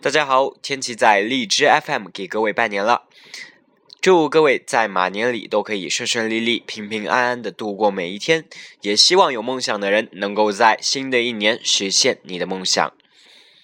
大家好天琪在荔枝 fm 给各位拜年了。祝各位在马年里都可以顺顺利利平平安安的度过每一天也希望有梦想的人能够在新的一年实现你的梦想。